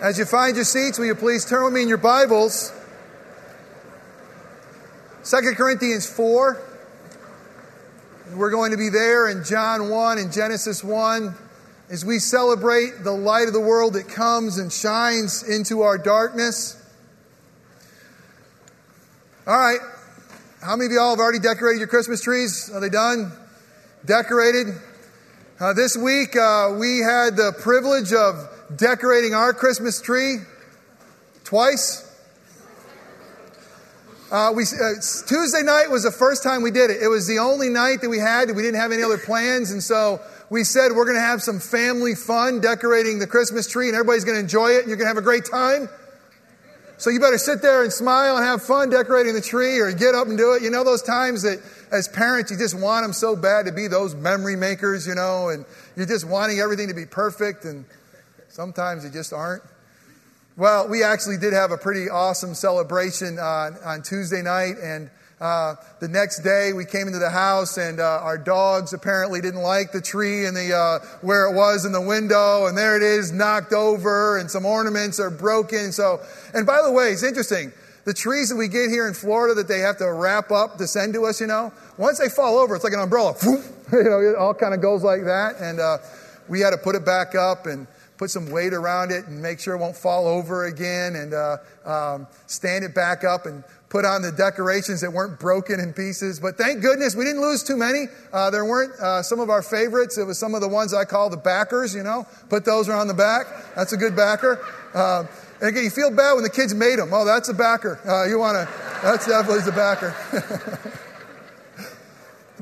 As you find your seats, will you please turn with me in your Bibles? 2 Corinthians 4. We're going to be there in John 1 and Genesis 1 as we celebrate the light of the world that comes and shines into our darkness. All right. How many of y'all have already decorated your Christmas trees? Are they done? Decorated? Uh, this week, uh, we had the privilege of decorating our Christmas tree twice. Uh, we, uh, Tuesday night was the first time we did it. It was the only night that we had. We didn't have any other plans. And so we said we're going to have some family fun decorating the Christmas tree and everybody's going to enjoy it and you're going to have a great time. So you better sit there and smile and have fun decorating the tree or get up and do it. You know those times that as parents you just want them so bad to be those memory makers, you know, and you're just wanting everything to be perfect and Sometimes they just aren't. Well, we actually did have a pretty awesome celebration on, on Tuesday night, and uh, the next day we came into the house, and uh, our dogs apparently didn't like the tree and the uh, where it was in the window, and there it is, knocked over, and some ornaments are broken. So, and by the way, it's interesting. The trees that we get here in Florida that they have to wrap up to send to us, you know, once they fall over, it's like an umbrella. you know, it all kind of goes like that, and uh, we had to put it back up and put some weight around it and make sure it won't fall over again and uh, um, stand it back up and put on the decorations that weren't broken in pieces. But thank goodness we didn't lose too many. Uh, there weren't uh, some of our favorites. It was some of the ones I call the backers, you know. Put those around the back. That's a good backer. Uh, and again, you feel bad when the kids made them. Oh, that's a backer. Uh, you want to, that's definitely the backer.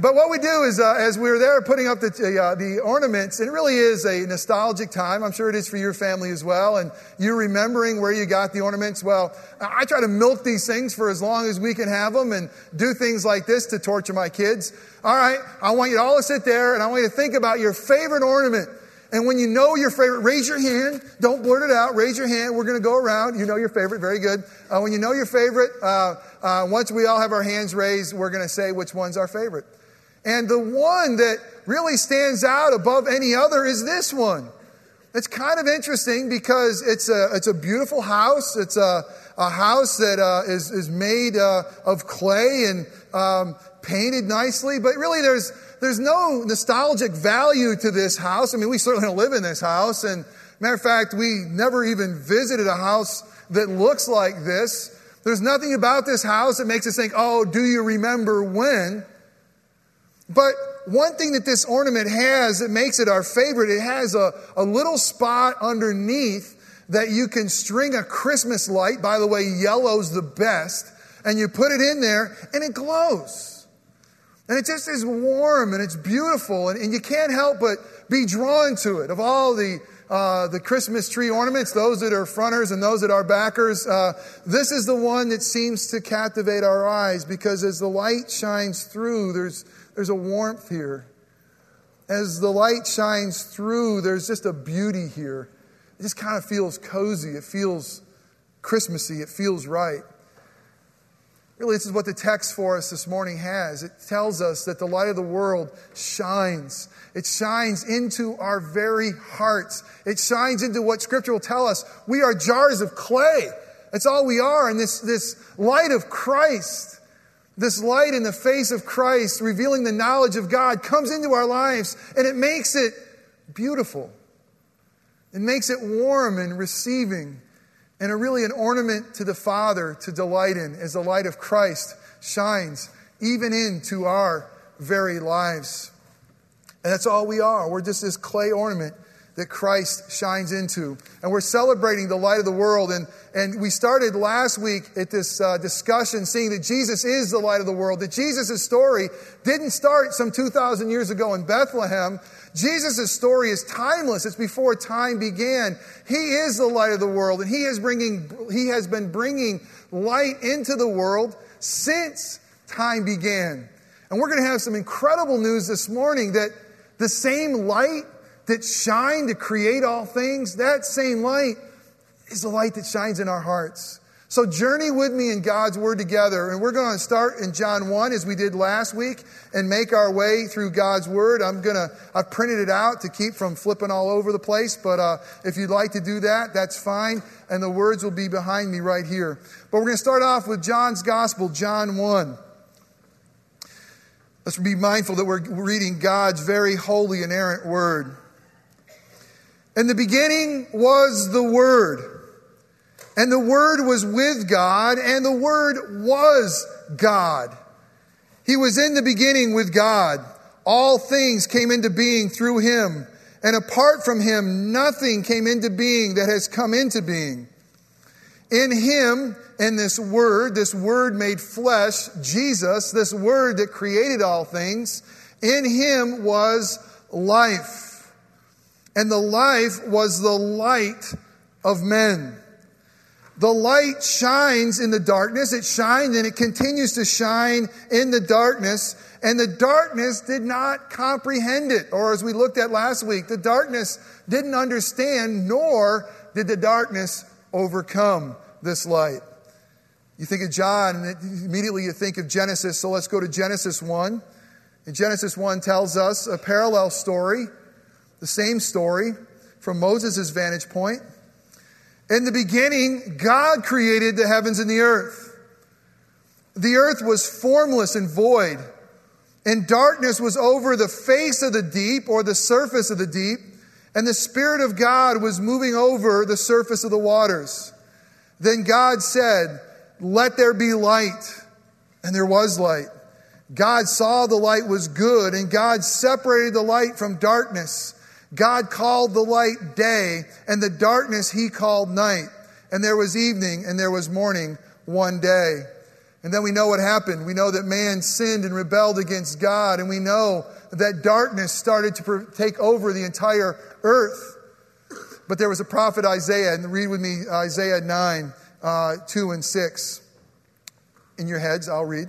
But what we do is, uh, as we were there putting up the, uh, the ornaments, it really is a nostalgic time. I'm sure it is for your family as well. And you remembering where you got the ornaments. Well, I try to milk these things for as long as we can have them and do things like this to torture my kids. All right, I want you all to sit there and I want you to think about your favorite ornament. And when you know your favorite, raise your hand. Don't blurt it out. Raise your hand. We're going to go around. You know your favorite. Very good. Uh, when you know your favorite, uh, uh, once we all have our hands raised, we're going to say which one's our favorite. And the one that really stands out above any other is this one. It's kind of interesting because it's a, it's a beautiful house. It's a, a house that uh, is is, made uh, of clay and um, painted nicely, but really there's, there's no nostalgic value to this house. I mean, we certainly don't live in this house. And matter of fact, we never even visited a house that looks like this. There's nothing about this house that makes us think, oh, do you remember when? But one thing that this ornament has that makes it our favorite, it has a, a little spot underneath that you can string a Christmas light. By the way, yellow's the best. And you put it in there and it glows. And it just is warm and it's beautiful. And, and you can't help but be drawn to it. Of all the, uh, the Christmas tree ornaments, those that are fronters and those that are backers, uh, this is the one that seems to captivate our eyes because as the light shines through, there's, there's a warmth here. As the light shines through, there's just a beauty here. It just kind of feels cozy. It feels Christmassy. It feels right. Really, this is what the text for us this morning has. It tells us that the light of the world shines. It shines into our very hearts. It shines into what Scripture will tell us. We are jars of clay. That's all we are. And this, this light of Christ this light in the face of Christ, revealing the knowledge of God, comes into our lives and it makes it beautiful. It makes it warm and receiving and a really an ornament to the Father to delight in as the light of Christ shines even into our very lives. And that's all we are. We're just this clay ornament that Christ shines into. And we're celebrating the light of the world. And, and we started last week at this uh, discussion seeing that Jesus is the light of the world, that Jesus' story didn't start some 2,000 years ago in Bethlehem. Jesus' story is timeless. It's before time began. He is the light of the world, and he is bringing, he has been bringing light into the world since time began. And we're going to have some incredible news this morning that the same light that shine to create all things, that same light is the light that shines in our hearts. So journey with me in God's Word together. And we're going to start in John 1 as we did last week and make our way through God's Word. I'm going to, I've printed it out to keep from flipping all over the place. But uh, if you'd like to do that, that's fine. And the words will be behind me right here. But we're going to start off with John's Gospel, John 1. Let's be mindful that we're reading God's very holy, inerrant Word. In the beginning was the Word and the Word was with God, and the Word was God. He was in the beginning with God. All things came into being through him, and apart from him, nothing came into being that has come into being. In him, in this Word, this Word made flesh, Jesus, this Word that created all things, in him was life. And the life was the light of men. The light shines in the darkness. It shined and it continues to shine in the darkness. And the darkness did not comprehend it. Or as we looked at last week, the darkness didn't understand, nor did the darkness overcome this light. You think of John, and immediately you think of Genesis. So let's go to Genesis 1. And Genesis 1 tells us a parallel story, the same story from Moses' vantage point. In the beginning, God created the heavens and the earth. The earth was formless and void, and darkness was over the face of the deep or the surface of the deep, and the Spirit of God was moving over the surface of the waters. Then God said, Let there be light. And there was light. God saw the light was good, and God separated the light from darkness. God called the light day, and the darkness he called night. And there was evening, and there was morning one day. And then we know what happened. We know that man sinned and rebelled against God, and we know that darkness started to take over the entire earth. But there was a prophet Isaiah, and read with me Isaiah 9, uh, 2 and 6. In your heads, I'll read.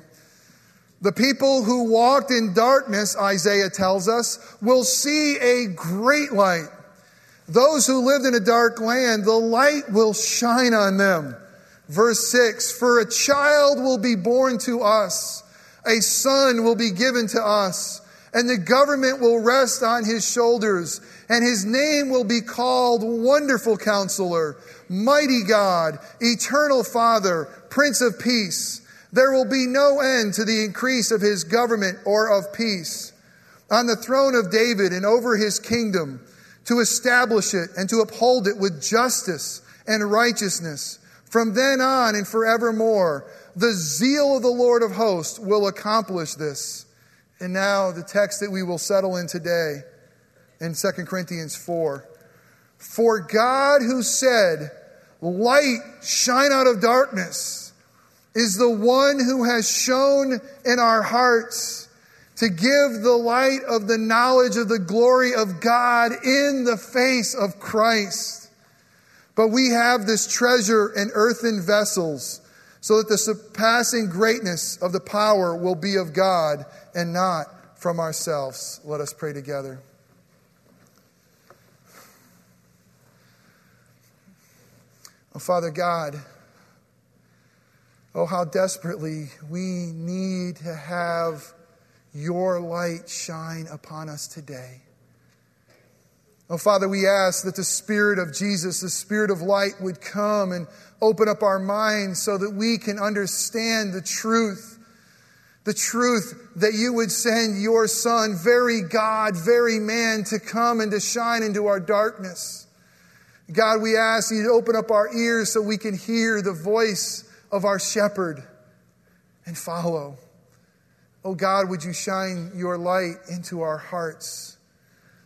The people who walked in darkness, Isaiah tells us, will see a great light. Those who lived in a dark land, the light will shine on them. Verse 6 For a child will be born to us, a son will be given to us, and the government will rest on his shoulders, and his name will be called Wonderful Counselor, Mighty God, Eternal Father, Prince of Peace. There will be no end to the increase of his government or of peace. On the throne of David and over his kingdom, to establish it and to uphold it with justice and righteousness. From then on and forevermore, the zeal of the Lord of hosts will accomplish this. And now, the text that we will settle in today in 2 Corinthians 4. For God, who said, Light shine out of darkness, is the one who has shown in our hearts to give the light of the knowledge of the glory of God in the face of Christ. But we have this treasure in earthen vessels so that the surpassing greatness of the power will be of God and not from ourselves. Let us pray together. Oh, Father God, Oh, how desperately we need to have your light shine upon us today. Oh, Father, we ask that the Spirit of Jesus, the Spirit of light, would come and open up our minds so that we can understand the truth. The truth that you would send your Son, very God, very man, to come and to shine into our darkness. God, we ask you to open up our ears so we can hear the voice of our shepherd and follow. Oh God, would you shine your light into our hearts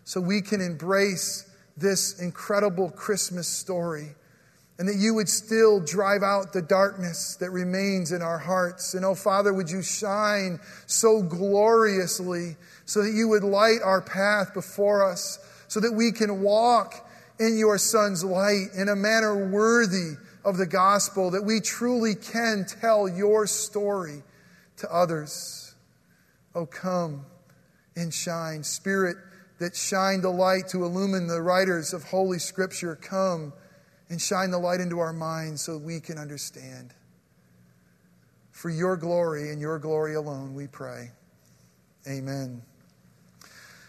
so we can embrace this incredible Christmas story and that you would still drive out the darkness that remains in our hearts. And oh Father, would you shine so gloriously so that you would light our path before us so that we can walk in your Son's light in a manner worthy of the gospel that we truly can tell your story to others. Oh, come and shine. Spirit that shined the light to illumine the writers of Holy Scripture, come and shine the light into our minds so we can understand. For your glory and your glory alone, we pray. Amen.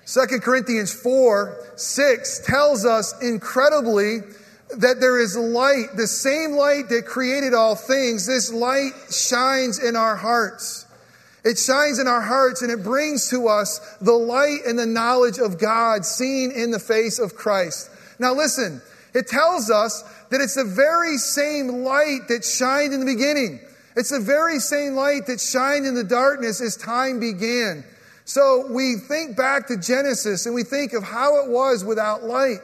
2 Corinthians 4 6 tells us incredibly that there is light, the same light that created all things. This light shines in our hearts. It shines in our hearts and it brings to us the light and the knowledge of God seen in the face of Christ. Now, listen, it tells us that it's the very same light that shined in the beginning. It's the very same light that shined in the darkness as time began. So we think back to Genesis and we think of how it was without light,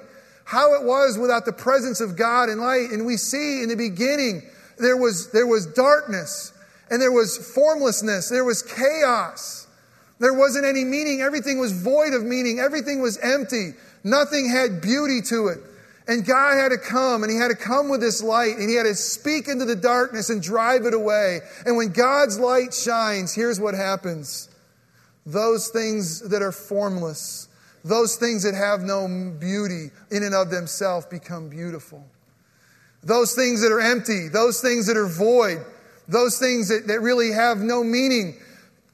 how it was without the presence of God and light. And we see in the beginning there was, there was darkness and there was formlessness, there was chaos. There wasn't any meaning. Everything was void of meaning. Everything was empty. Nothing had beauty to it. And God had to come, and He had to come with this light, and He had to speak into the darkness and drive it away. And when God's light shines, here's what happens those things that are formless, those things that have no beauty in and of themselves become beautiful. Those things that are empty, those things that are void, those things that, that really have no meaning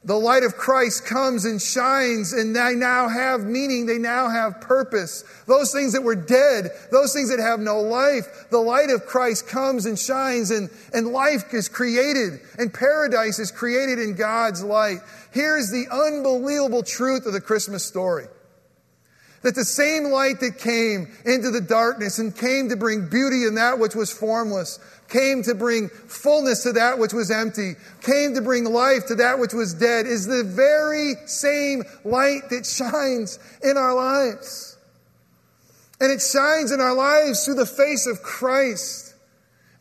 the light of Christ comes and shines, and they now have meaning. They now have purpose. Those things that were dead, those things that have no life, the light of Christ comes and shines, and, and life is created, and paradise is created in God's light. Here's the unbelievable truth of the Christmas story that the same light that came into the darkness and came to bring beauty in that which was formless came to bring fullness to that which was empty, came to bring life to that which was dead, is the very same light that shines in our lives. And it shines in our lives through the face of Christ.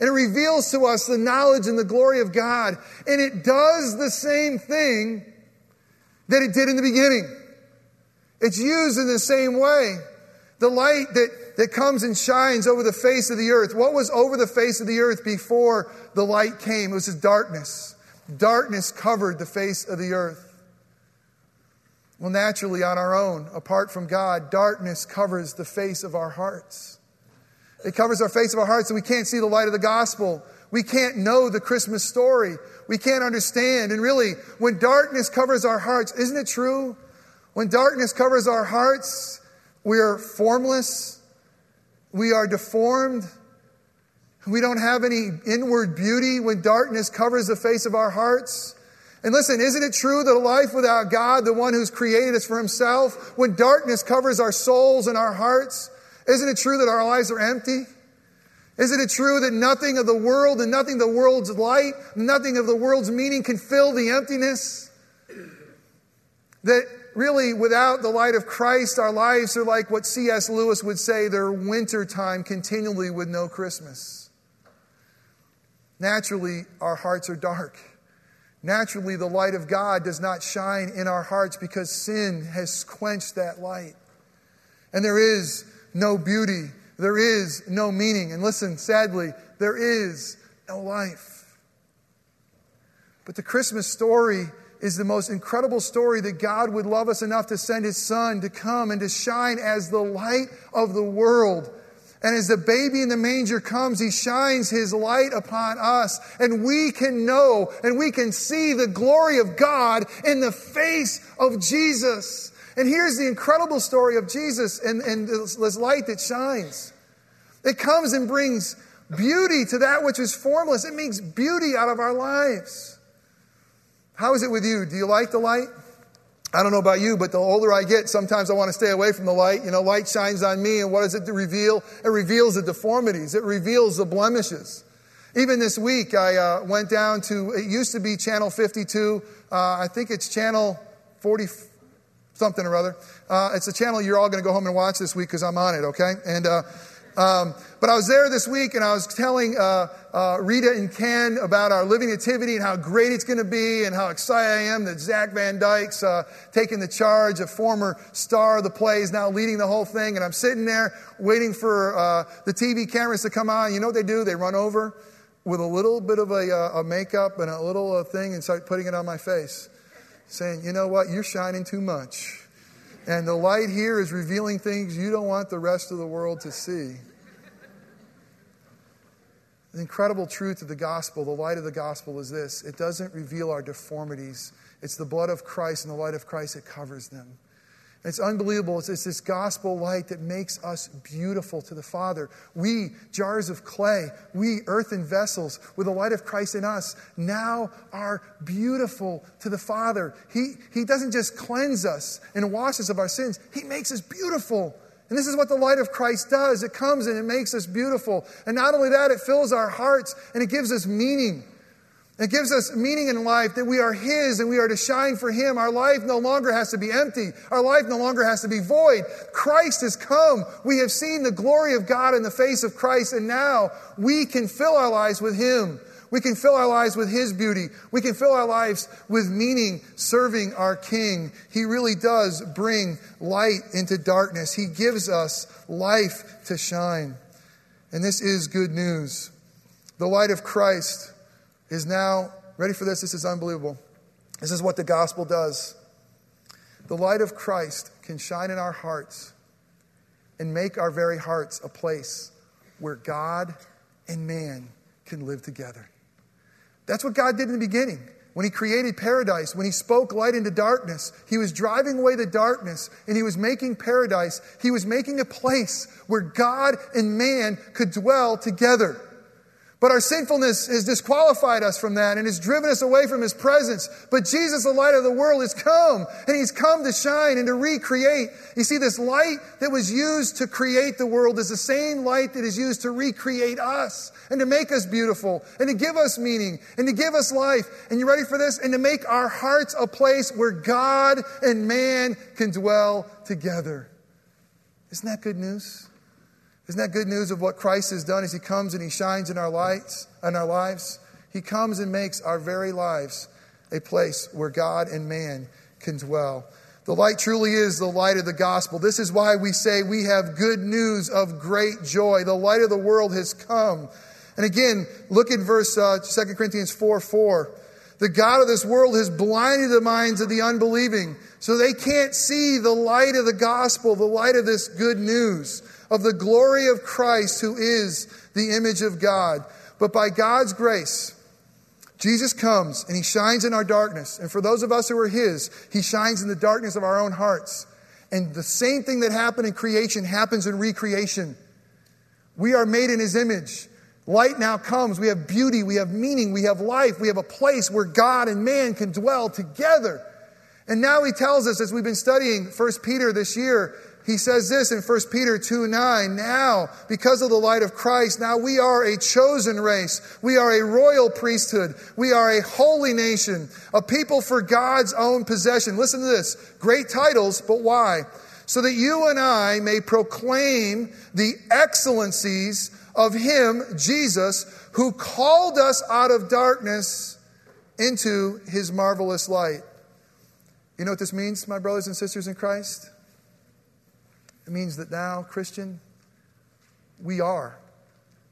And it reveals to us the knowledge and the glory of God. And it does the same thing that it did in the beginning. It's used in the same way. The light that that comes and shines over the face of the earth. What was over the face of the earth before the light came? It was just darkness. Darkness covered the face of the earth. Well, naturally, on our own, apart from God, darkness covers the face of our hearts. It covers our face of our hearts, and we can't see the light of the gospel. We can't know the Christmas story. We can't understand. And really, when darkness covers our hearts, isn't it true? When darkness covers our hearts, we are formless, we are deformed. We don't have any inward beauty when darkness covers the face of our hearts. And listen, isn't it true that a life without God, the one who's created us for himself, when darkness covers our souls and our hearts, isn't it true that our lives are empty? Isn't it true that nothing of the world and nothing of the world's light, nothing of the world's meaning can fill the emptiness? That really, without the light of Christ, our lives are like what C.S. Lewis would say they're winter time continually with no Christmas. Naturally, our hearts are dark. Naturally, the light of God does not shine in our hearts because sin has quenched that light. And there is no beauty, there is no meaning. And listen, sadly, there is no life. But the Christmas story is the most incredible story that God would love us enough to send his son to come and to shine as the light of the world. And as the baby in the manger comes, he shines his light upon us. And we can know and we can see the glory of God in the face of Jesus. And here's the incredible story of Jesus and, and this, this light that shines. It comes and brings beauty to that which is formless. It makes beauty out of our lives. How is it with you? Do you like the light? I don't know about you, but the older I get, sometimes I want to stay away from the light. You know, light shines on me, and what does it reveal? It reveals the deformities, it reveals the blemishes. Even this week, I uh, went down to, it used to be channel 52. Uh, I think it's channel 40 something or other. Uh, it's a channel you're all going to go home and watch this week because I'm on it, okay? And, uh, um, but I was there this week and I was telling uh, uh, Rita and Ken about our living nativity and how great it's going to be and how excited I am that Zach Van Dyke's uh, taking the charge, a former star of the play, is now leading the whole thing. And I'm sitting there waiting for uh, the TV cameras to come on. You know what they do? They run over with a little bit of a, uh, a makeup and a little uh, thing and start putting it on my face, saying, You know what? You're shining too much. And the light here is revealing things you don't want the rest of the world to see. The incredible truth of the gospel, the light of the gospel, is this it doesn't reveal our deformities. It's the blood of Christ and the light of Christ that covers them. It's unbelievable. It's, it's, this gospel light that makes us beautiful to the Father. We, jars of clay, we, earthen vessels with the light of Christ in us, now are beautiful to the Father. He, he doesn't just cleanse us and wash us of our sins, He makes us beautiful. And this is what the light of Christ does it comes and it makes us beautiful. And not only that, it fills our hearts and it gives us meaning. It gives us meaning in life that we are His and we are to shine for Him. Our life no longer has to be empty. Our life no longer has to be void. Christ has come. We have seen the glory of God in the face of Christ, and now we can fill our lives with Him. We can fill our lives with His beauty. We can fill our lives with meaning serving our King. He really does bring light into darkness. He gives us life to shine. And this is good news. The light of Christ is now, ready for this? This is unbelievable. This is what the gospel does. The light of Christ can shine in our hearts and make our very hearts a place where God and man can live together. That's what God did in the beginning. When He created paradise, when He spoke light into darkness, He was driving away the darkness and He was making paradise. He was making a place where God and man could dwell together. But our sinfulness has disqualified us from that and has driven us away from His presence. But Jesus, the light of the world, has come and He's come to shine and to recreate. You see, this light that was used to create the world is the same light that is used to recreate us and to make us beautiful and to give us meaning and to give us life. And you ready for this? And to make our hearts a place where God and man can dwell together. Isn't that good news? Isn't that good news of what Christ has done as He comes and He shines in our lights and our lives? He comes and makes our very lives a place where God and man can dwell. The light truly is the light of the gospel. This is why we say we have good news of great joy. The light of the world has come. And again, look at verse uh, 2 Corinthians 4 4. The God of this world has blinded the minds of the unbelieving, so they can't see the light of the gospel, the light of this good news of the glory of Christ, who is the image of God. But by God's grace, Jesus comes and he shines in our darkness. And for those of us who are his, he shines in the darkness of our own hearts. And the same thing that happened in creation happens in recreation. We are made in his image. Light now comes. We have beauty, we have meaning, we have life, we have a place where God and man can dwell together. And now he tells us, as we've been studying 1 Peter this year, he says this in 1 Peter 2 9. Now, because of the light of Christ, now we are a chosen race. We are a royal priesthood. We are a holy nation, a people for God's own possession. Listen to this great titles, but why? So that you and I may proclaim the excellencies of Him, Jesus, who called us out of darkness into His marvelous light. You know what this means, my brothers and sisters in Christ? It means that now, Christian, we are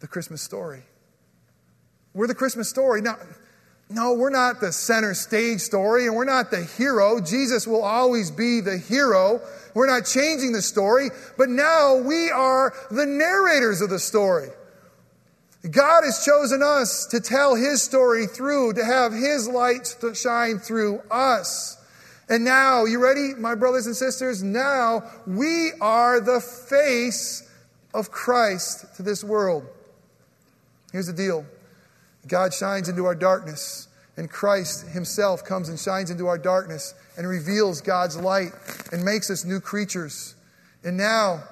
the Christmas story. We're the Christmas story. Now, no, we're not the center stage story and we're not the hero. Jesus will always be the hero. We're not changing the story, but now we are the narrators of the story. God has chosen us to tell His story through, to have His light shine through us. And now, you ready, my brothers and sisters? Now we are the face of Christ to this world. Here's the deal God shines into our darkness, and Christ Himself comes and shines into our darkness and reveals God's light and makes us new creatures. And now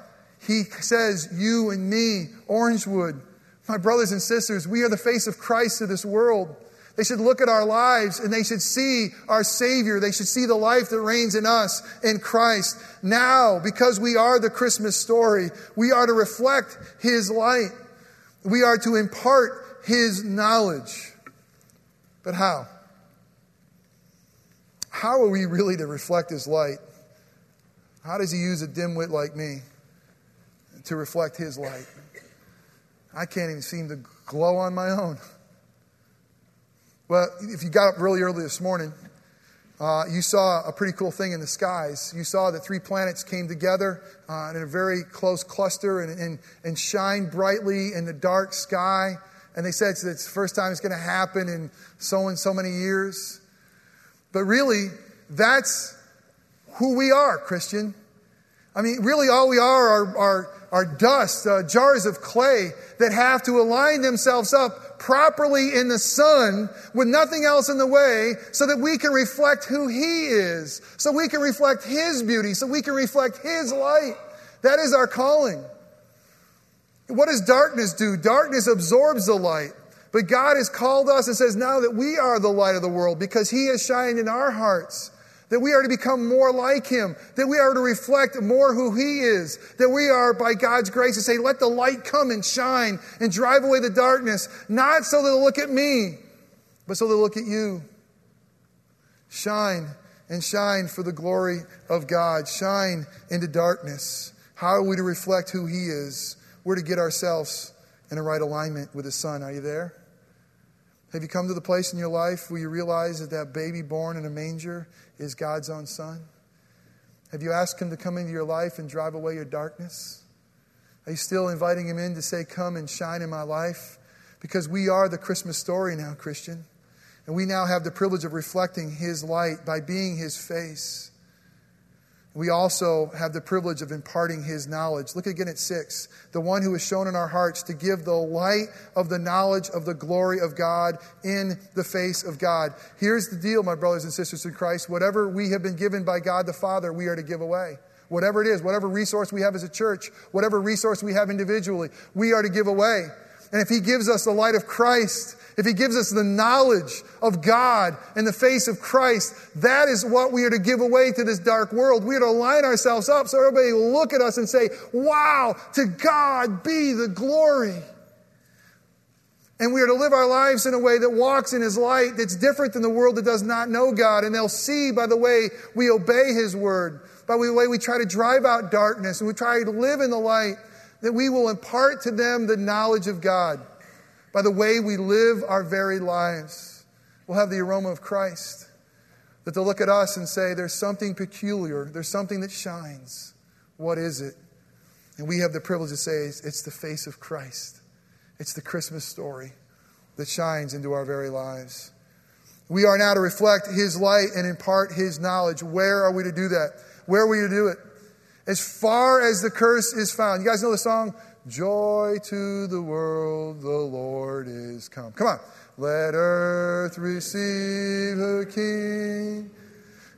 He says, You and me, Orangewood, my brothers and sisters, we are the face of Christ to this world. They should look at our lives and they should see our Savior. They should see the life that reigns in us in Christ. Now, because we are the Christmas story, we are to reflect His light. We are to impart His knowledge. But how? How are we really to reflect His light? How does He use a dimwit like me to reflect His light? I can't even seem to glow on my own. Well, if you got up really early this morning, uh, you saw a pretty cool thing in the skies. You saw that three planets came together uh, in a very close cluster and, and, and shine brightly in the dark sky. and they said it's the first time it's going to happen in so and so many years. But really, that's who we are, Christian. I mean, really, all we are are, are, are dust, uh, jars of clay that have to align themselves up properly in the sun with nothing else in the way so that we can reflect who He is, so we can reflect His beauty, so we can reflect His light. That is our calling. What does darkness do? Darkness absorbs the light. But God has called us and says now that we are the light of the world because He has shined in our hearts. That we are to become more like Him. That we are to reflect more who He is. That we are, by God's grace, to say, let the light come and shine and drive away the darkness. Not so they'll look at me, but so they'll look at you. Shine and shine for the glory of God. Shine into darkness. How are we to reflect who He is? We're to get ourselves in a right alignment with His Son. Are you there? Have you come to the place in your life where you realize that that baby born in a manger is God's own Son? Have you asked Him to come into your life and drive away your darkness? Are you still inviting Him in to say, Come and shine in my life? Because we are the Christmas story now, Christian. And we now have the privilege of reflecting His light by being His face. We also have the privilege of imparting his knowledge. Look again at six. The one who is shown in our hearts to give the light of the knowledge of the glory of God in the face of God. Here's the deal, my brothers and sisters in Christ. Whatever we have been given by God the Father, we are to give away. Whatever it is, whatever resource we have as a church, whatever resource we have individually, we are to give away. And if he gives us the light of Christ, if He gives us the knowledge of God in the face of Christ, that is what we are to give away to this dark world. We are to line ourselves up so everybody will look at us and say, Wow, to God be the glory. And we are to live our lives in a way that walks in His light that's different than the world that does not know God. And they'll see by the way we obey His word, by the way we try to drive out darkness and we try to live in the light, that we will impart to them the knowledge of God by the way we live our very lives. We'll have the aroma of Christ. That they'll look at us and say, There's something peculiar, there's something that shines. What is it? And we have the privilege to say, It's the face of Christ. It's the Christmas story that shines into our very lives. We are now to reflect His light and impart His knowledge. Where are we to do that? Where are we to do it? As far as the curse is found. You guys know the song? Joy to the world, the Lord is come. Come on. Let earth receive her King.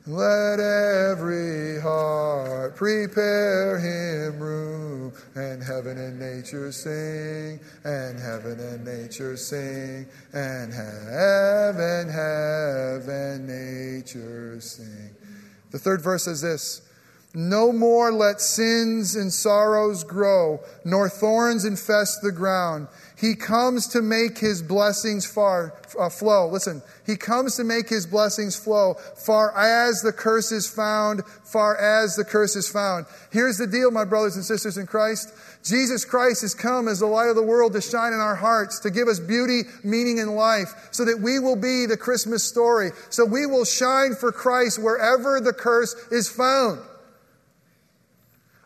Let every heart prepare him room, and heaven and nature sing, and heaven and nature sing, and heaven, heaven, nature sing. The third verse says this no more let sins and sorrows grow, nor thorns infest the ground. He comes to make his blessings far uh, flow. Listen, he comes to make his blessings flow far as the curse is found, far as the curse is found. Here's the deal, my brothers and sisters in Christ. Jesus Christ has come as the light of the world to shine in our hearts, to give us beauty, meaning, and life, so that we will be the Christmas story. So we will shine for Christ wherever the curse is found.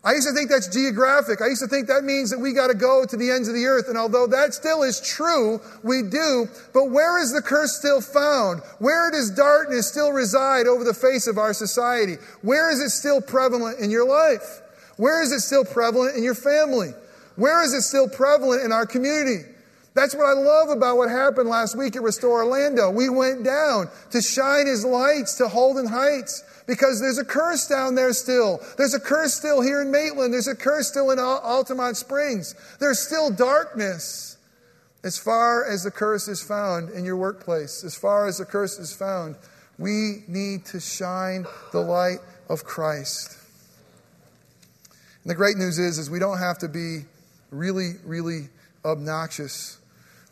I used to think that's geographic. I used to think that means that we got to go to the ends of the earth. And although that still is true, we do. But where is the curse still found? Where does darkness still reside over the face of our society? Where is it still prevalent in your life? Where is it still prevalent in your family? Where is it still prevalent in our community? That's what I love about what happened last week at Restore Orlando. We went down to shine his lights to Holden Heights because there's a curse down there still. There's a curse still here in Maitland. There's a curse still in Altamonte Springs. There's still darkness. As far as the curse is found in your workplace, as far as the curse is found, we need to shine the light of Christ. And the great news is, is we don't have to be really, really obnoxious.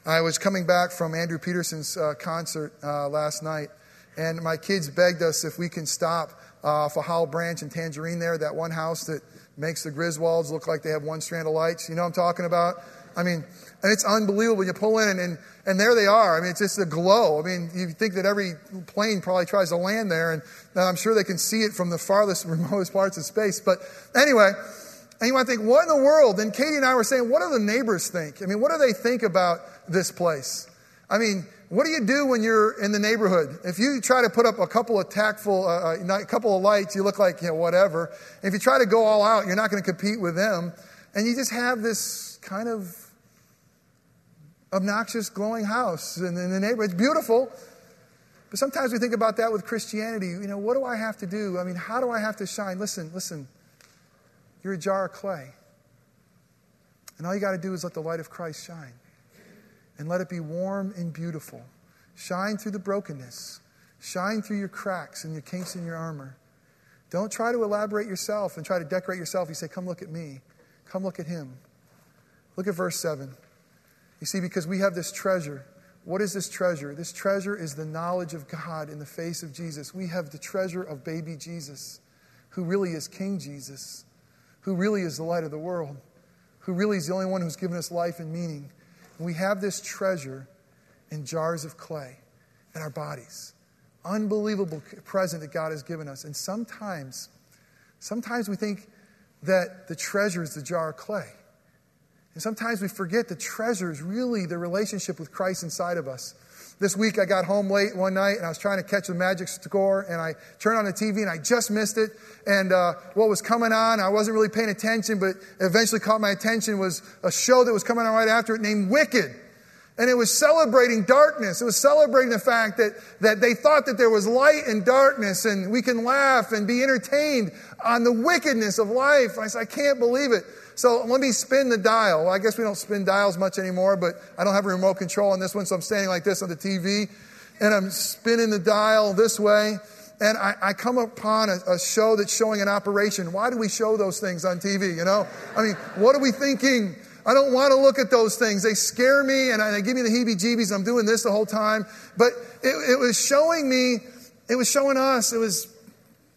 I was coming back from Andrew Peterson's uh, concert uh, last night, and my kids begged us if we can stop uh, for Howell Branch and Tangerine there, that one house that makes the Griswolds look like they have one strand of lights. You know what I'm talking about? I mean, and it's unbelievable. You pull in and, and, there they are. I mean, it's just a glow. I mean, you think that every plane probably tries to land there, and I'm sure they can see it from the farthest, remotest parts of space. But anyway, And you might think, what in the world? And Katie and I were saying, what do the neighbors think? I mean, what do they think about this place? I mean, what do you do when you're in the neighborhood? If you try to put up a couple of tactful, uh, uh a couple of lights, you look like, you know, whatever. If you try to go all out, you're not going to compete with them. And you just have this kind of obnoxious, glowing house in, in the neighborhood. It's beautiful. But sometimes we think about that with Christianity. You know, what do I have to do? I mean, how do I have to shine? Listen, listen. You're a jar of clay. And all you got to do is let the light of Christ shine. And let it be warm and beautiful. Shine through the brokenness. Shine through your cracks and your kinks in your armor. Don't try to elaborate yourself and try to decorate yourself. You say, Come look at me. Come look at him. Look at verse 7. You see, because we have this treasure. What is this treasure? This treasure is the knowledge of God in the face of Jesus. We have the treasure of baby Jesus, who really is King Jesus, who really is the light of the world, who really is the only one who's given us life and meaning. We have this treasure in jars of clay in our bodies. Unbelievable present that God has given us. And sometimes, sometimes we think that the treasure is the jar of clay. And sometimes we forget the treasure is really the relationship with Christ inside of us. This week I got home late one night and I was trying to catch the magic score and I turned on the TV and I just missed it. And uh, what was coming on, I wasn't really paying attention, but eventually caught my attention was a show that was coming on right after it named Wicked. And it was celebrating darkness. It was celebrating the fact that, that they thought that there was light and darkness and we can laugh and be entertained on the wickedness of life. I said, I can't believe it. So let me spin the dial. Well, I guess we don't spin dials much anymore, but I don't have a remote control on this one, so I'm standing like this on the TV, and I'm spinning the dial this way. And I, I come upon a, a show that's showing an operation. Why do we show those things on TV? You know, I mean, what are we thinking? I don't want to look at those things. They scare me and they give me the heebie jeebies. I'm doing this the whole time. But it, it, was showing me, it was showing us, it was,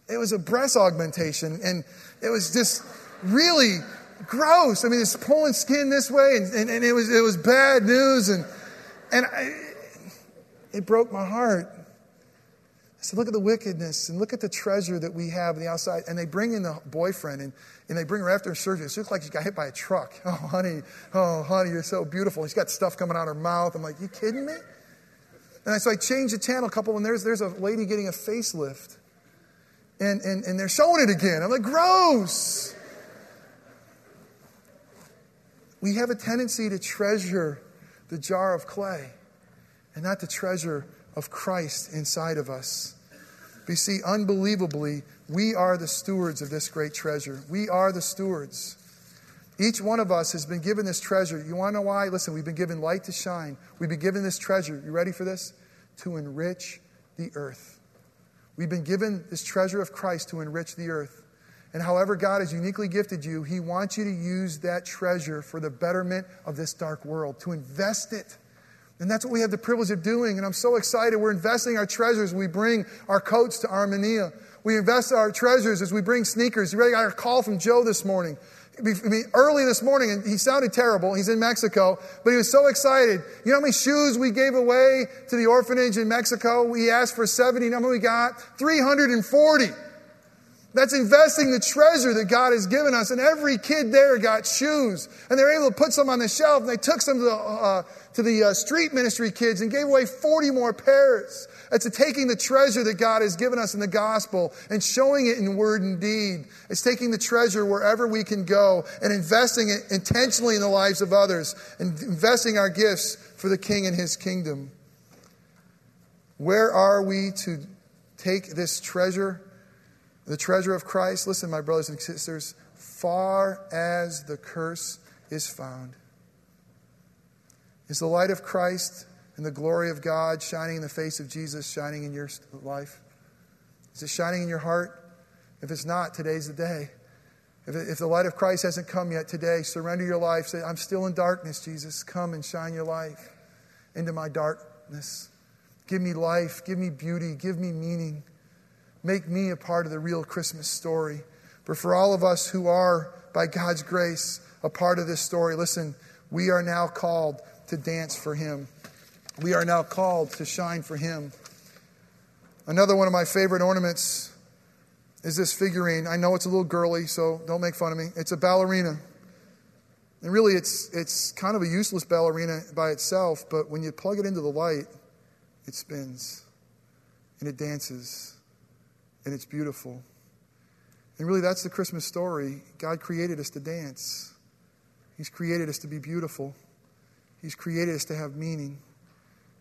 it was a breast augmentation. And it was just really gross. I mean, it's pulling skin this way, and, and, and it, was, it was bad news, and, and I, it broke my heart. I said, look at the wickedness and look at the treasure that we have on the outside. And they bring in the boyfriend and, and they bring her after surgery. It looks like she got hit by a truck. Oh, honey, oh, honey, you're so beautiful. She's got stuff coming out of her mouth. I'm like, you kidding me? And I, so I changed the channel a couple, and there's, there's a lady getting a facelift. And, and, and they're showing it again. I'm like, gross. We have a tendency to treasure the jar of clay and not the treasure of Christ inside of us. But you see, unbelievably, we are the stewards of this great treasure. We are the stewards. Each one of us has been given this treasure. You want to know why? Listen, we've been given light to shine. We've been given this treasure. You ready for this? To enrich the earth. We've been given this treasure of Christ to enrich the earth. And however God has uniquely gifted you, He wants you to use that treasure for the betterment of this dark world, to invest it. And that's what we have the privilege of doing. And I'm so excited. We're investing our treasures. We bring our coats to Armenia. We invest our treasures as we bring sneakers. You ready? I got a call from Joe this morning. I mean, early this morning, and he sounded terrible. He's in Mexico, but he was so excited. You know how many shoes we gave away to the orphanage in Mexico? We asked for 70. You know how many we got? 340. That's investing the treasure that God has given us. And every kid there got shoes. And they were able to put some on the shelf. And they took some to the, uh, to the uh, street ministry kids and gave away 40 more pairs. It's taking the treasure that God has given us in the gospel and showing it in word and deed. It's taking the treasure wherever we can go and investing it intentionally in the lives of others and investing our gifts for the king and his kingdom. Where are we to take this treasure? The treasure of Christ, listen, my brothers and sisters, far as the curse is found. Is the light of Christ and the glory of God shining in the face of Jesus shining in your life? Is it shining in your heart? If it's not, today's the day. If, if the light of Christ hasn't come yet today, surrender your life. Say, I'm still in darkness, Jesus. Come and shine your life into my darkness. Give me life. Give me beauty. Give me meaning. Make me a part of the real Christmas story. But for all of us who are, by God's grace, a part of this story, listen, we are now called to dance for Him. We are now called to shine for Him. Another one of my favorite ornaments is this figurine. I know it's a little girly, so don't make fun of me. It's a ballerina. And really, it's, it's kind of a useless ballerina by itself, but when you plug it into the light, it spins and it dances and it's beautiful. And really, that's the Christmas story. God created us to dance, He's created us to be beautiful, He's created us to have meaning,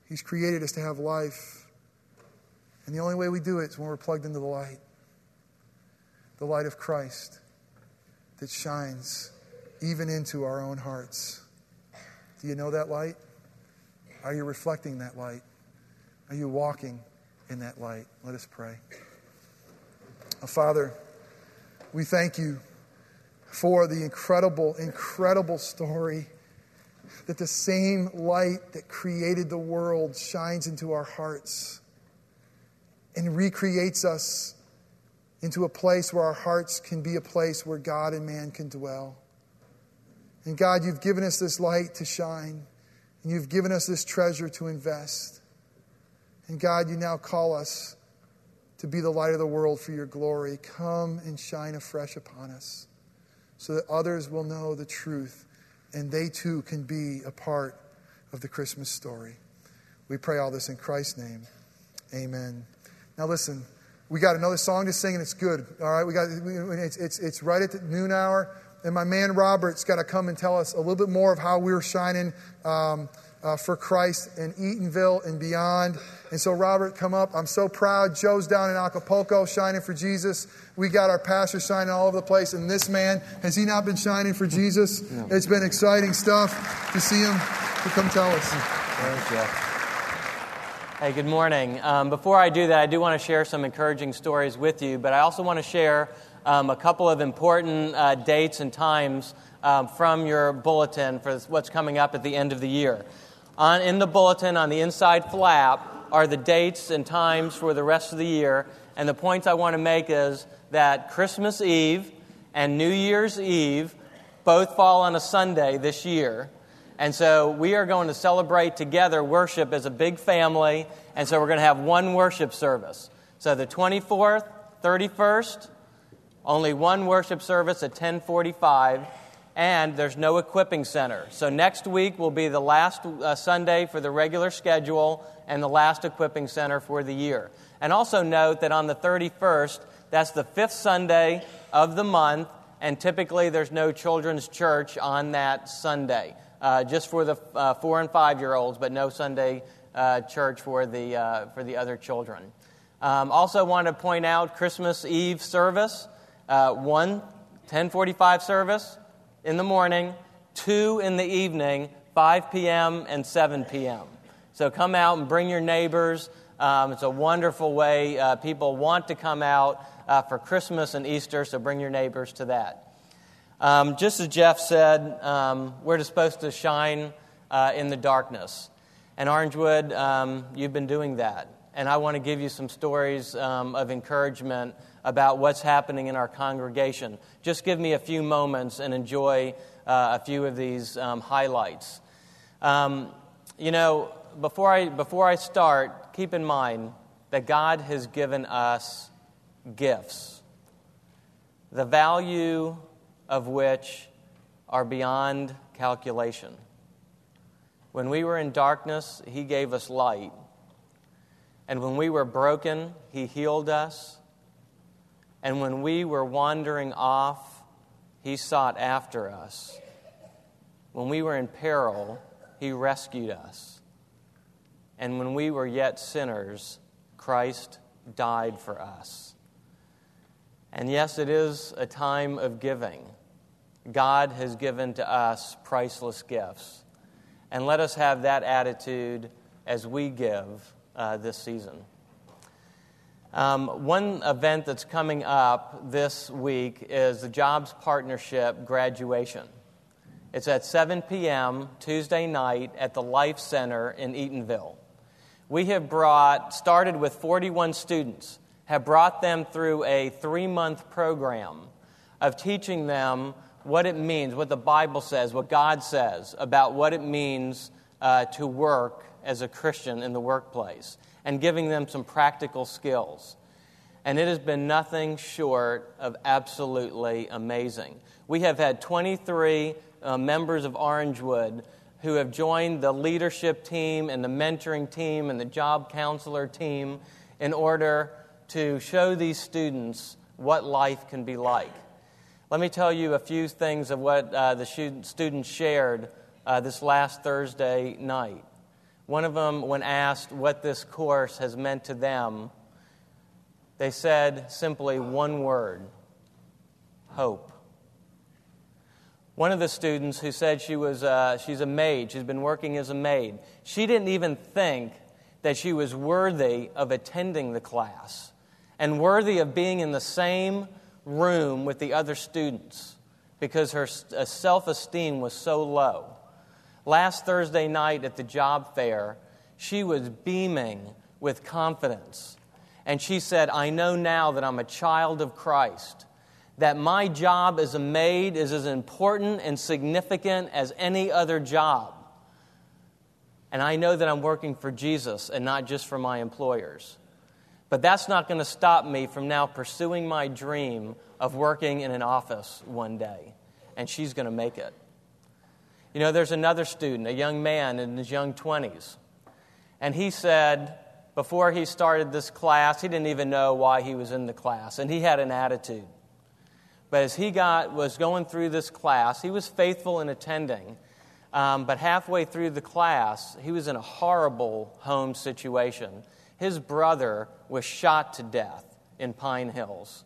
He's created us to have life. And the only way we do it is when we're plugged into the light the light of Christ that shines even into our own hearts. Do you know that light? Are you reflecting that light? Are you walking in that light? Let us pray. Oh, Father, we thank you for the incredible, incredible story that the same light that created the world shines into our hearts and recreates us into a place where our hearts can be a place where God and man can dwell. And God, you've given us this light to shine, and you've given us this treasure to invest. And God, you now call us to be the light of the world for your glory. Come and shine afresh upon us so that others will know the truth and they too can be a part of the Christmas story. We pray all this in Christ's name. Amen. Now, listen. We got another song to sing, and it's good. All right, we got it's it's it's right at the noon hour, and my man Robert's got to come and tell us a little bit more of how we're shining um, uh, for Christ in Eatonville and beyond. And so, Robert, come up. I'm so proud. Joe's down in Acapulco shining for Jesus. We got our pastor shining all over the place, and this man has he not been shining for Jesus? Yeah. It's been exciting stuff to see him. To come tell us. Thank you. Hey, good morning. Um, before I do that, I do want to share some encouraging stories with you, but I also want to share um, a couple of important uh, dates and times um, from your bulletin for what's coming up at the end of the year. On, in the bulletin, on the inside flap, are the dates and times for the rest of the year. And the points I want to make is that Christmas Eve and New Year's Eve both fall on a Sunday this year. And so we are going to celebrate together worship as a big family. And so we're going to have one worship service. So the 24th, 31st, only one worship service at 1045 and there's no equipping center. So next week will be the last uh, Sunday for the regular schedule and the last equipping center for the year. And also note that on the 31st, that's the fifth Sunday of the month, and typically there's no children's church on that Sunday uh, just for the uh, four and five year olds, but no Sunday uh, church for the, uh, for the other children. Um, also, want to point out Christmas Eve service uh, one 1045 service in the morning, two in the evening, 5 p.m. and 7 p.m. So come out and bring your neighbors. Um, it's a wonderful way. Uh, people want to come out uh, for Christmas and Easter, so bring your neighbors to that. Um, just as Jeff said, um, we're supposed to shine uh, in the darkness. And Orangewood, um, you've been doing that. And I want to give you some stories um, of encouragement about what's happening in our congregation. Just give me a few moments and enjoy uh, a few of these um, highlights. Um, you know, before I, before I start, keep in mind that God has given us gifts. The value of which are beyond calculation. When we were in darkness, He gave us light. And when we were broken, He healed us. And when we were wandering off, He sought after us. When we were in peril, He rescued us. And when we were yet sinners, Christ died for us. And yes, it is a time of giving. God has given to us priceless gifts. And let us have that attitude as we give uh, this season. Um, one event that's coming up this week is the Jobs Partnership graduation. It's at 7 p.m. Tuesday night at the Life Center in Eatonville. We have brought, started with 41 students, have brought them through a three month program of teaching them what it means, what the Bible says, what God says about what it means uh, to work as a Christian in the workplace, and giving them some practical skills. and it has been nothing short of absolutely amazing. We have had 23 uh, members of Orangewood who have joined the leadership team and the mentoring team and the job counselor team in order to show these students what life can be like. Let me tell you a few things of what uh, the students shared uh, this last Thursday night. One of them, when asked what this course has meant to them, they said simply one word hope. One of the students who said she was uh, she's a maid, she's been working as a maid, she didn't even think that she was worthy of attending the class and worthy of being in the same room with the other students because her uh, self esteem was so low. Last Thursday night at the job fair, she was beaming with confidence and she said, I know now that I'm a child of Christ, that my job as a maid is as important and significant as any other job. And I know that I'm working for Jesus and not just for my employers. But that's not going to stop me from now pursuing my dream of working in an office one day. And she's going to make it. You know, there's another student, a young man in his young 20s. And he said, before he started this class, he didn't even know why he was in the class, and he had an attitude. But as he got, was going through this class, he was faithful in attending. Um, but halfway through the class, he was in a horrible home situation. His brother was shot to death in Pine Hills.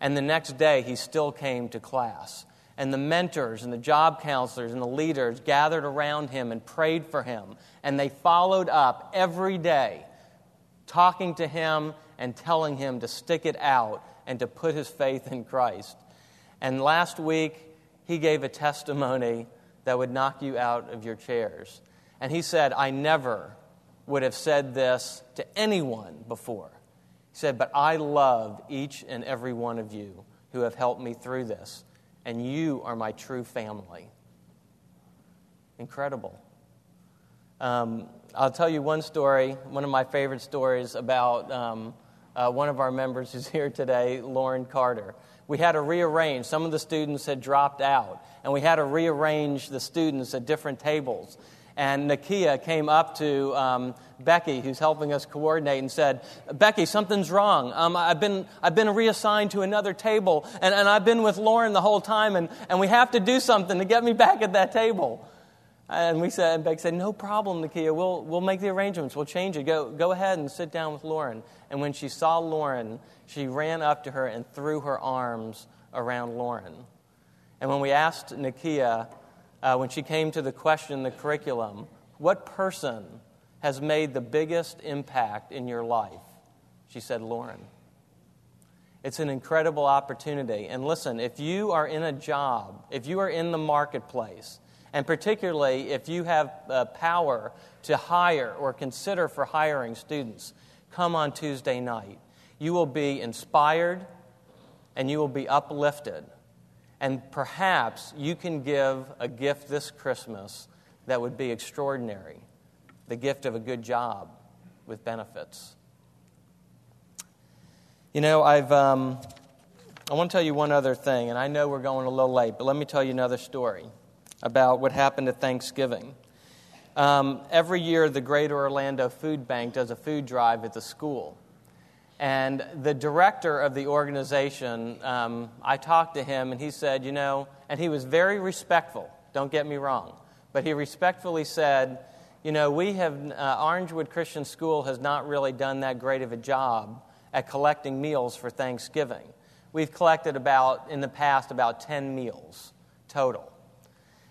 And the next day, he still came to class. And the mentors and the job counselors and the leaders gathered around him and prayed for him. And they followed up every day talking to him and telling him to stick it out and to put his faith in Christ. And last week, he gave a testimony that would knock you out of your chairs. And he said, I never would have said this to anyone before. He said, But I love each and every one of you who have helped me through this, and you are my true family. Incredible. Um, I'll tell you one story, one of my favorite stories about um, uh, one of our members who's here today, Lauren Carter. We had to rearrange. Some of the students had dropped out, and we had to rearrange the students at different tables. And Nakia came up to um, Becky, who's helping us coordinate, and said, Becky, something's wrong. Um, I've, been, I've been reassigned to another table, and, and I've been with Lauren the whole time, and, and we have to do something to get me back at that table. And we said, and Beck said, no problem, Nakia. We'll, we'll make the arrangements. We'll change it. Go, go ahead and sit down with Lauren. And when she saw Lauren, she ran up to her and threw her arms around Lauren. And when we asked Nakia, uh, when she came to the question, the curriculum, what person has made the biggest impact in your life? She said, Lauren. It's an incredible opportunity. And listen, if you are in a job, if you are in the marketplace, and particularly if you have uh, power to hire or consider for hiring students, come on Tuesday night. You will be inspired and you will be uplifted. And perhaps you can give a gift this Christmas that would be extraordinary the gift of a good job with benefits. You know, I've. Um, I want to tell you one other thing, and I know we're going a little late, but let me tell you another story about what happened at Thanksgiving. Um, every year, the Greater Orlando Food Bank does a food drive at the school. And the director of the organization, um, I talked to him, and he said, You know, and he was very respectful, don't get me wrong, but he respectfully said, You know, we have, uh, Orangewood Christian School has not really done that great of a job at collecting meals for Thanksgiving. We've collected about, in the past, about 10 meals total.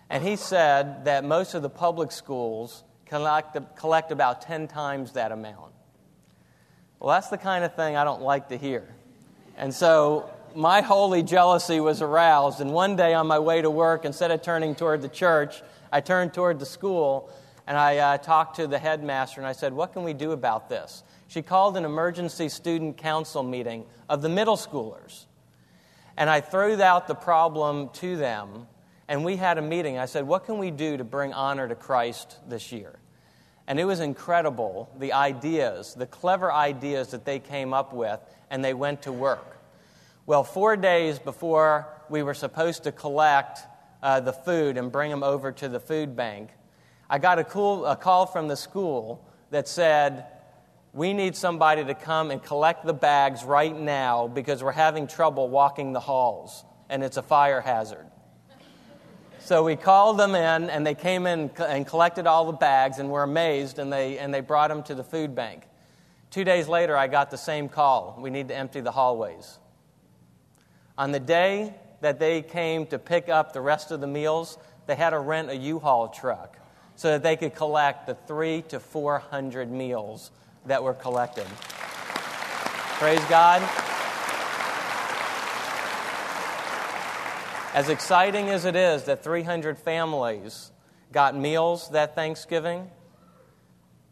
And he said that most of the public schools collect, collect about 10 times that amount. Well, that's the kind of thing I don't like to hear. And so my holy jealousy was aroused. And one day on my way to work, instead of turning toward the church, I turned toward the school and I uh, talked to the headmaster and I said, What can we do about this? She called an emergency student council meeting of the middle schoolers. And I threw out the problem to them and we had a meeting. I said, What can we do to bring honor to Christ this year? And it was incredible the ideas, the clever ideas that they came up with, and they went to work. Well, four days before we were supposed to collect uh, the food and bring them over to the food bank, I got a, cool, a call from the school that said, We need somebody to come and collect the bags right now because we're having trouble walking the halls and it's a fire hazard. So we called them in, and they came in and collected all the bags, and were amazed, and they, and they brought them to the food bank. Two days later, I got the same call we need to empty the hallways. On the day that they came to pick up the rest of the meals, they had to rent a U Haul truck so that they could collect the three to 400 meals that were collected. Praise God. As exciting as it is that 300 families got meals that Thanksgiving,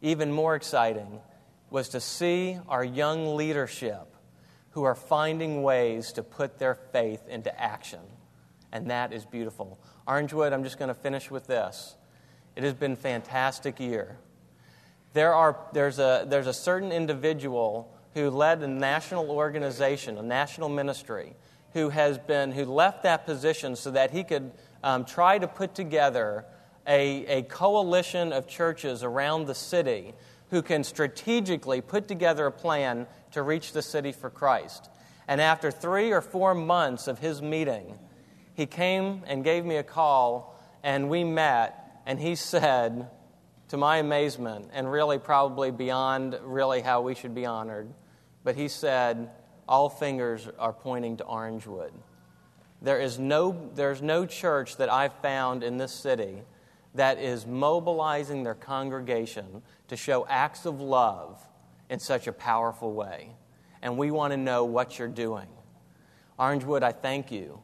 even more exciting was to see our young leadership who are finding ways to put their faith into action. And that is beautiful. Orangewood, I'm just going to finish with this. It has been a fantastic year. There are, there's, a, there's a certain individual who led a national organization, a national ministry, who has been who left that position so that he could um, try to put together a, a coalition of churches around the city who can strategically put together a plan to reach the city for Christ. And after three or four months of his meeting, he came and gave me a call, and we met, and he said, to my amazement, and really probably beyond really how we should be honored, but he said, all fingers are pointing to Orangewood. There is no, there's no church that I've found in this city that is mobilizing their congregation to show acts of love in such a powerful way. And we want to know what you're doing. Orangewood, I thank you.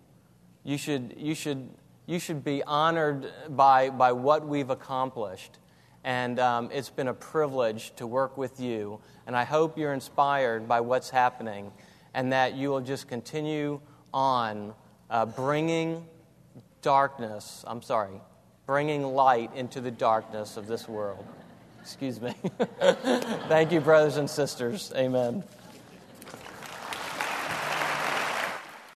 You should, you should, you should be honored by, by what we've accomplished. And um, it's been a privilege to work with you. And I hope you're inspired by what's happening and that you will just continue on uh, bringing darkness, I'm sorry, bringing light into the darkness of this world. Excuse me. Thank you, brothers and sisters. Amen.